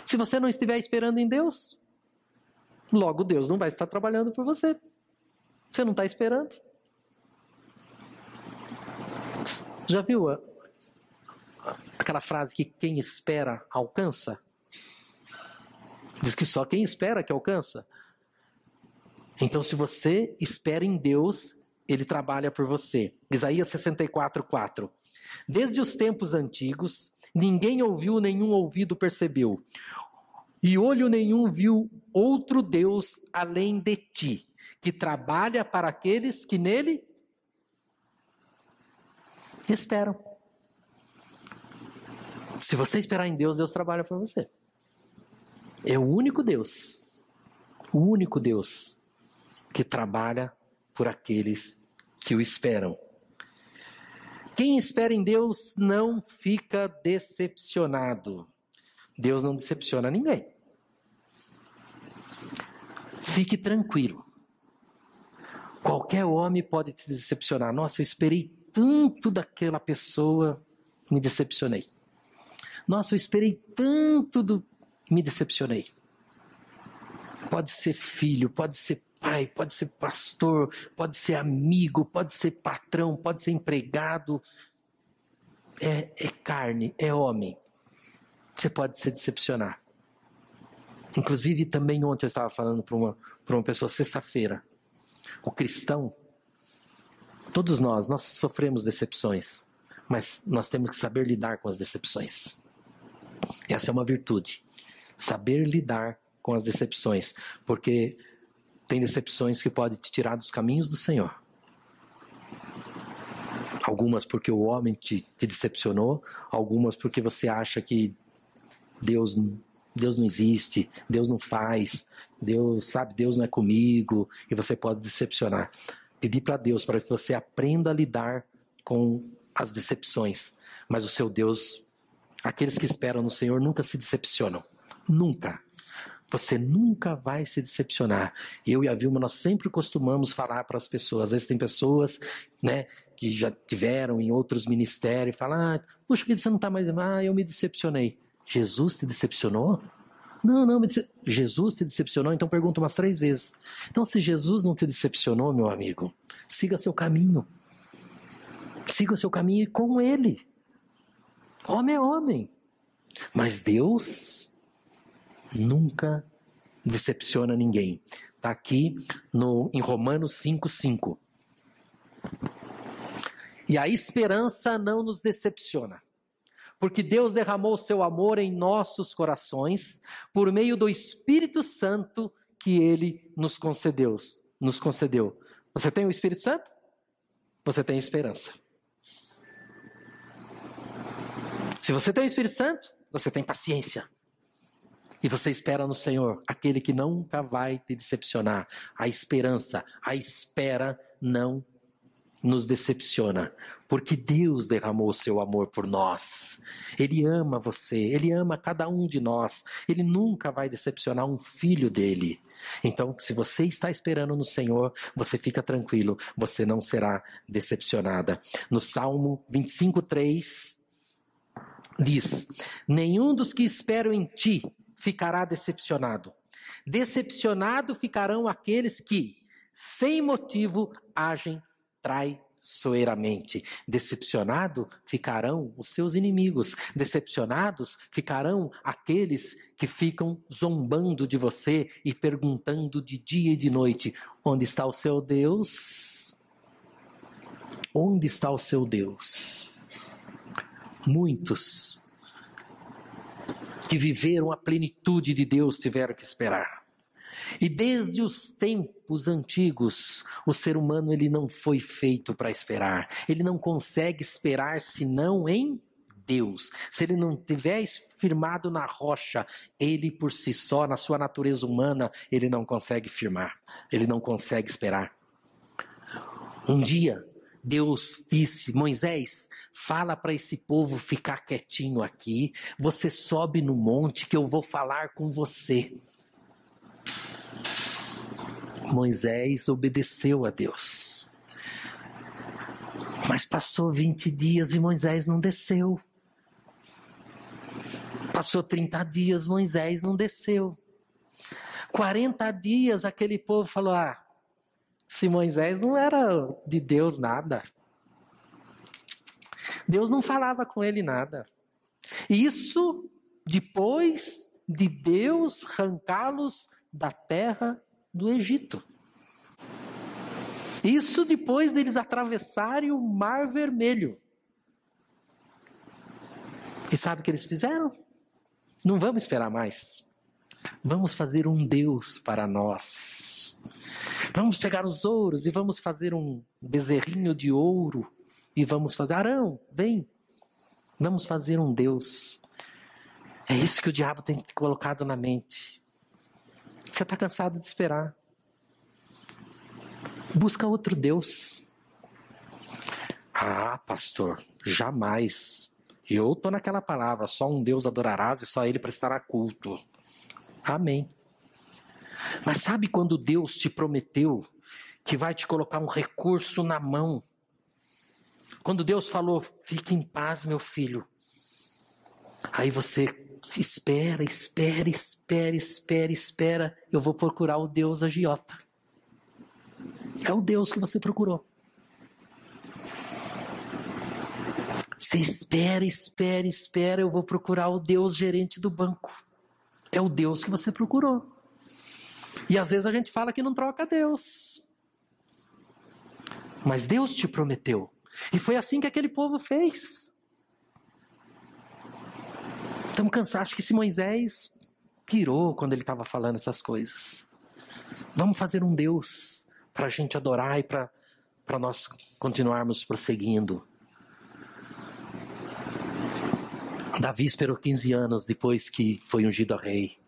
Se você não estiver esperando em Deus, logo Deus não vai estar trabalhando por você. Você não está esperando. Já viu aquela frase que quem espera alcança? Diz que só quem espera que alcança. Então, se você espera em Deus, ele trabalha por você. Isaías 64, 4. Desde os tempos antigos, ninguém ouviu, nenhum ouvido percebeu, e olho nenhum viu outro Deus além de ti, que trabalha para aqueles que nele esperam. Se você esperar em Deus, Deus trabalha por você. É o único Deus, o único Deus que trabalha por aqueles que o esperam. Quem espera em Deus não fica decepcionado. Deus não decepciona ninguém. Fique tranquilo. Qualquer homem pode te decepcionar. Nossa, eu esperei tanto daquela pessoa, me decepcionei. Nossa, eu esperei tanto do, me decepcionei. Pode ser filho, pode ser pai, pode ser pastor, pode ser amigo, pode ser patrão, pode ser empregado. É, é carne, é homem. Você pode se decepcionar. Inclusive, também ontem eu estava falando para uma, uma pessoa, sexta-feira. O cristão, todos nós, nós sofremos decepções, mas nós temos que saber lidar com as decepções. Essa é uma virtude saber lidar com as decepções, porque tem decepções que podem te tirar dos caminhos do Senhor. Algumas porque o homem te, te decepcionou, algumas porque você acha que Deus Deus não existe, Deus não faz, Deus sabe, Deus não é comigo, e você pode decepcionar. Pedir para Deus para que você aprenda a lidar com as decepções, mas o seu Deus, aqueles que esperam no Senhor nunca se decepcionam. Nunca. Você nunca vai se decepcionar. Eu e a Vilma, nós sempre costumamos falar para as pessoas. Às vezes tem pessoas né, que já tiveram em outros ministérios e falam: ah, puxa vida, você não está mais. Ah, eu me decepcionei. Jesus te decepcionou? Não, não, Jesus te decepcionou, então pergunta umas três vezes. Então, se Jesus não te decepcionou, meu amigo, siga seu caminho. Siga seu caminho com ele. Homem é homem. Mas Deus nunca decepciona ninguém. Está aqui no, em Romanos 5,5. E a esperança não nos decepciona, porque Deus derramou seu amor em nossos corações por meio do Espírito Santo que ele nos concedeu. Nos concedeu. Você tem o Espírito Santo? Você tem esperança. Se você tem o Espírito Santo, você tem paciência. E você espera no Senhor, aquele que nunca vai te decepcionar. A esperança, a espera não nos decepciona, porque Deus derramou o seu amor por nós. Ele ama você, ele ama cada um de nós. Ele nunca vai decepcionar um filho dele. Então, se você está esperando no Senhor, você fica tranquilo, você não será decepcionada. No Salmo 25:3 diz: Nenhum dos que esperam em ti ficará decepcionado. Decepcionado ficarão aqueles que, sem motivo, agem traiçoeiramente. Decepcionado ficarão os seus inimigos. Decepcionados ficarão aqueles que ficam zombando de você e perguntando de dia e de noite: onde está o seu Deus? Onde está o seu Deus? Muitos que viveram a plenitude de Deus tiveram que esperar. E desde os tempos antigos, o ser humano ele não foi feito para esperar. Ele não consegue esperar senão em Deus. Se ele não tiver firmado na rocha, ele por si só, na sua natureza humana, ele não consegue firmar. Ele não consegue esperar. Um dia, Deus disse: Moisés, fala para esse povo ficar quietinho aqui. Você sobe no monte que eu vou falar com você. Moisés obedeceu a Deus. Mas passou 20 dias e Moisés não desceu. Passou 30 dias, Moisés não desceu. 40 dias, aquele povo falou: Ah, se Moisés não era de Deus nada. Deus não falava com ele nada. Isso depois de Deus arrancá-los da terra do Egito. Isso depois deles atravessarem o Mar Vermelho. E sabe o que eles fizeram? Não vamos esperar mais. Vamos fazer um Deus para nós. Vamos pegar os ouros e vamos fazer um bezerrinho de ouro. E vamos fazer. Arão, vem. Vamos fazer um Deus. É isso que o diabo tem colocado na mente. Você está cansado de esperar. Busca outro Deus. Ah, pastor, jamais. Eu estou naquela palavra, só um Deus adorarás e só ele prestará culto. Amém. Mas sabe quando Deus te prometeu que vai te colocar um recurso na mão? Quando Deus falou, fique em paz, meu filho. Aí você espera, espera, espera, espera, espera. Eu vou procurar o Deus agiota. É o Deus que você procurou. Você espera, espera, espera. Eu vou procurar o Deus gerente do banco. É o Deus que você procurou. E às vezes a gente fala que não troca Deus. Mas Deus te prometeu. E foi assim que aquele povo fez. Estamos cansados. Acho que esse Moisés pirou quando ele estava falando essas coisas. Vamos fazer um Deus para a gente adorar e para nós continuarmos prosseguindo. Davi esperou 15 anos depois que foi ungido a rei.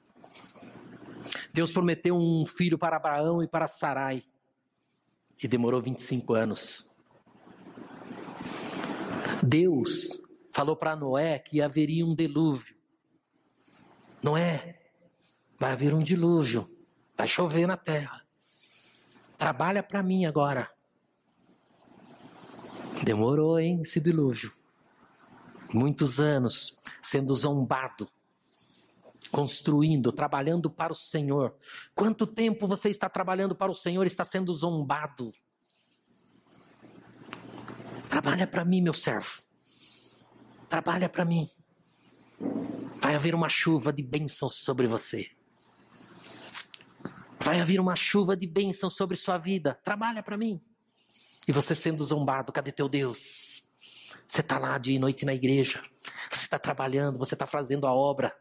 Deus prometeu um filho para Abraão e para Sarai. E demorou 25 anos. Deus falou para Noé que haveria um dilúvio. Noé, vai haver um dilúvio, vai chover na terra. Trabalha para mim agora. Demorou, hein, esse dilúvio. Muitos anos sendo zombado, construindo, trabalhando para o Senhor. Quanto tempo você está trabalhando para o Senhor está sendo zombado? Trabalha para mim, meu servo. Trabalha para mim. Vai haver uma chuva de bênçãos sobre você. Vai haver uma chuva de bênção sobre sua vida. Trabalha para mim. E você sendo zombado, cadê teu Deus? Você está lá dia e noite na igreja. Você está trabalhando, você está fazendo a obra.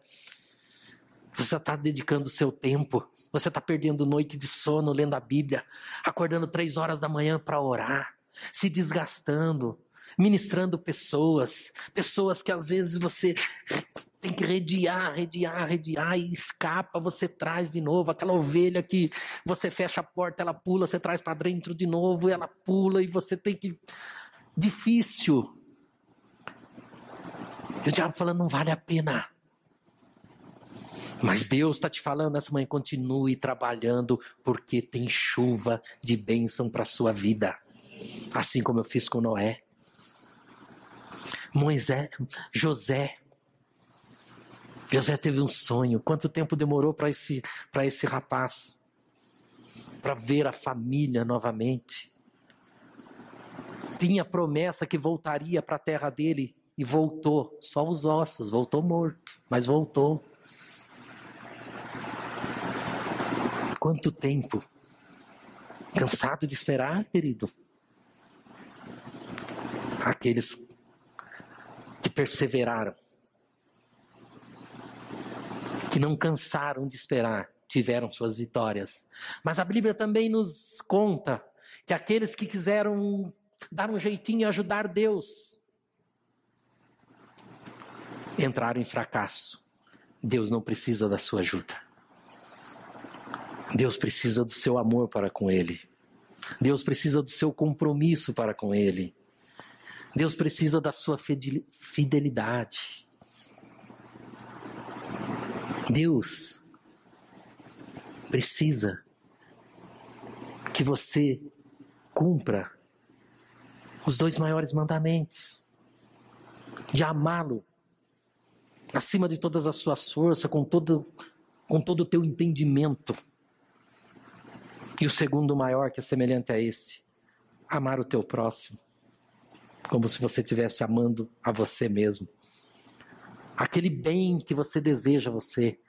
Você está dedicando seu tempo. Você está perdendo noite de sono lendo a Bíblia. Acordando três horas da manhã para orar. Se desgastando ministrando pessoas, pessoas que às vezes você tem que rediar, rediar, rediar e escapa, você traz de novo aquela ovelha que você fecha a porta, ela pula, você traz para dentro de novo, ela pula e você tem que difícil. E o diabo falando não vale a pena. Mas Deus está te falando essa manhã, continue trabalhando, porque tem chuva de bênção para a sua vida. Assim como eu fiz com Noé. Moisés, José. José teve um sonho. Quanto tempo demorou para esse, esse rapaz? Para ver a família novamente. tinha promessa que voltaria para a terra dele e voltou, só os ossos, voltou morto, mas voltou. Quanto tempo? Cansado de esperar, querido? Aqueles que perseveraram, que não cansaram de esperar, tiveram suas vitórias. Mas a Bíblia também nos conta que aqueles que quiseram dar um jeitinho e ajudar Deus entraram em fracasso. Deus não precisa da sua ajuda. Deus precisa do seu amor para com Ele. Deus precisa do seu compromisso para com Ele. Deus precisa da sua fidelidade. Deus precisa que você cumpra os dois maiores mandamentos: de amá-lo acima de todas as suas forças, com todo, com todo o teu entendimento e o segundo maior, que é semelhante a esse, amar o teu próximo, como se você estivesse amando a você mesmo. Aquele bem que você deseja a você,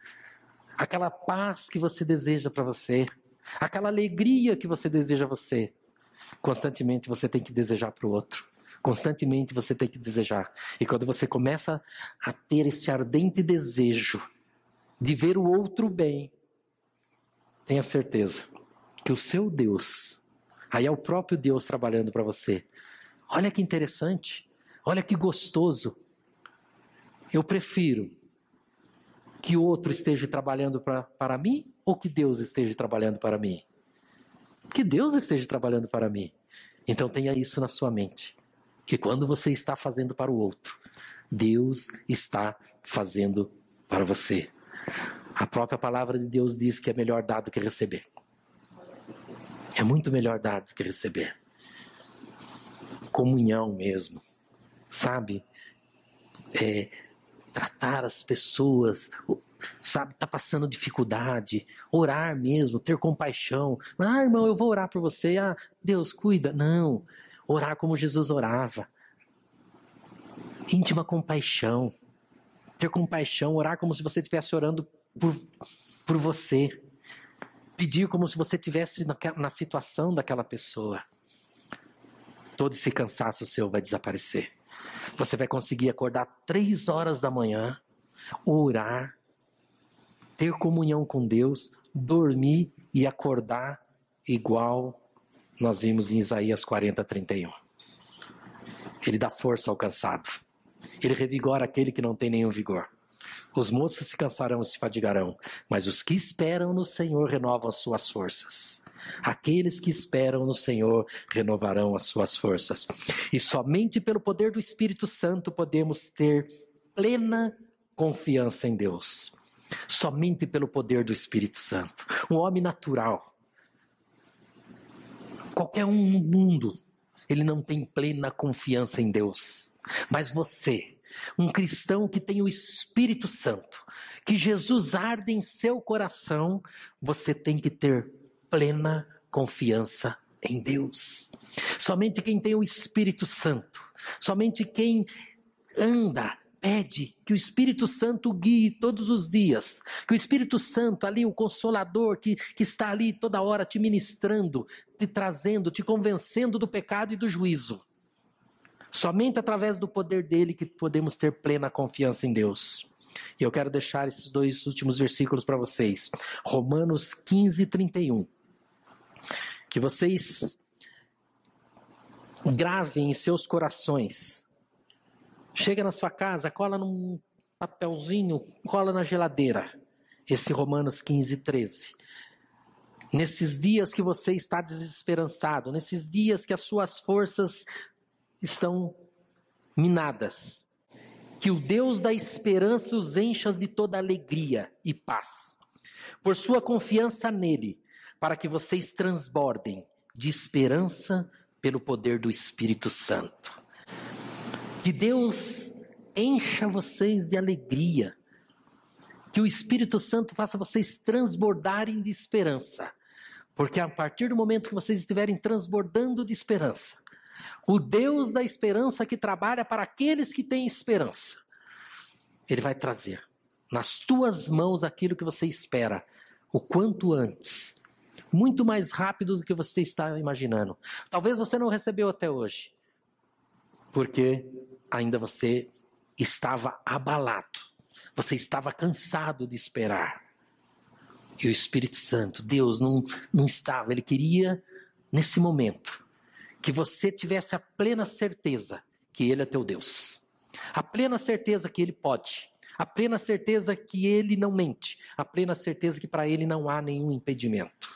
aquela paz que você deseja para você, aquela alegria que você deseja a você, constantemente você tem que desejar para o outro. Constantemente você tem que desejar. E quando você começa a ter esse ardente desejo de ver o outro bem, tenha certeza que o seu Deus, aí é o próprio Deus trabalhando para você. Olha que interessante, olha que gostoso. Eu prefiro que outro esteja trabalhando pra, para mim ou que Deus esteja trabalhando para mim? Que Deus esteja trabalhando para mim. Então tenha isso na sua mente. Que quando você está fazendo para o outro, Deus está fazendo para você. A própria palavra de Deus diz que é melhor dar do que receber. É muito melhor dar do que receber. Comunhão mesmo, sabe? É, tratar as pessoas, sabe, tá passando dificuldade, orar mesmo, ter compaixão. Ah, irmão, eu vou orar por você. Ah, Deus, cuida. Não, orar como Jesus orava. Íntima compaixão. Ter compaixão, orar como se você estivesse orando por, por você pedir como se você tivesse na situação daquela pessoa. Todo esse cansaço seu vai desaparecer. Você vai conseguir acordar três horas da manhã, orar, ter comunhão com Deus, dormir e acordar igual nós vimos em Isaías 40, 31. Ele dá força ao cansado. Ele revigora aquele que não tem nenhum vigor. Os moços se cansarão e se fadigarão, mas os que esperam no Senhor renovam as suas forças. Aqueles que esperam no Senhor renovarão as suas forças. E somente pelo poder do Espírito Santo podemos ter plena confiança em Deus. Somente pelo poder do Espírito Santo. Um homem natural, qualquer um no mundo, ele não tem plena confiança em Deus. Mas você, um cristão que tem o Espírito Santo, que Jesus arde em seu coração, você tem que ter plena confiança em Deus. Somente quem tem o Espírito Santo, somente quem anda, pede que o Espírito Santo guie todos os dias, que o Espírito Santo, ali, o Consolador, que, que está ali toda hora te ministrando, te trazendo, te convencendo do pecado e do juízo Somente através do poder dele que podemos ter plena confiança em Deus. E eu quero deixar esses dois últimos versículos para vocês. Romanos 15, 31. Que vocês gravem em seus corações. Chega na sua casa, cola num papelzinho, cola na geladeira. Esse Romanos 15, 13. Nesses dias que você está desesperançado, nesses dias que as suas forças estão minadas. Que o Deus da esperança os encha de toda alegria e paz, por sua confiança nele, para que vocês transbordem de esperança pelo poder do Espírito Santo. Que Deus encha vocês de alegria, que o Espírito Santo faça vocês transbordarem de esperança, porque a partir do momento que vocês estiverem transbordando de esperança, O Deus da esperança que trabalha para aqueles que têm esperança. Ele vai trazer nas tuas mãos aquilo que você espera, o quanto antes. Muito mais rápido do que você está imaginando. Talvez você não recebeu até hoje, porque ainda você estava abalado, você estava cansado de esperar. E o Espírito Santo, Deus, não, não estava, ele queria, nesse momento, que você tivesse a plena certeza que Ele é teu Deus, a plena certeza que Ele pode, a plena certeza que Ele não mente, a plena certeza que para Ele não há nenhum impedimento.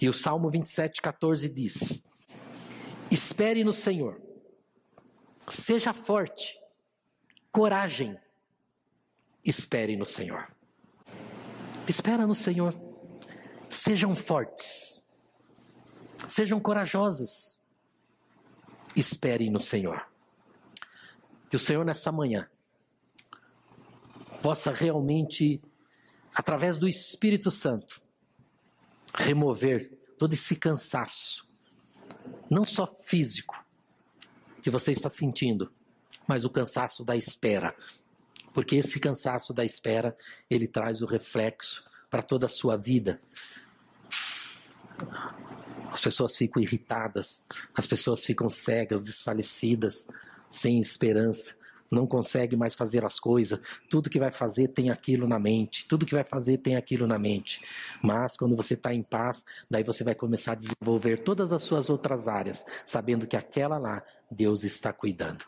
E o Salmo 27, 14 diz: Espere no Senhor, seja forte, coragem, espere no Senhor. Espera no Senhor. Sejam fortes. Sejam corajosos. Esperem no Senhor. Que o Senhor nessa manhã possa realmente, através do Espírito Santo, remover todo esse cansaço, não só físico, que você está sentindo, mas o cansaço da espera. Porque esse cansaço da espera, ele traz o reflexo para toda a sua vida. As pessoas ficam irritadas, as pessoas ficam cegas, desfalecidas, sem esperança, não consegue mais fazer as coisas. Tudo que vai fazer tem aquilo na mente, tudo que vai fazer tem aquilo na mente. Mas quando você está em paz, daí você vai começar a desenvolver todas as suas outras áreas, sabendo que aquela lá Deus está cuidando.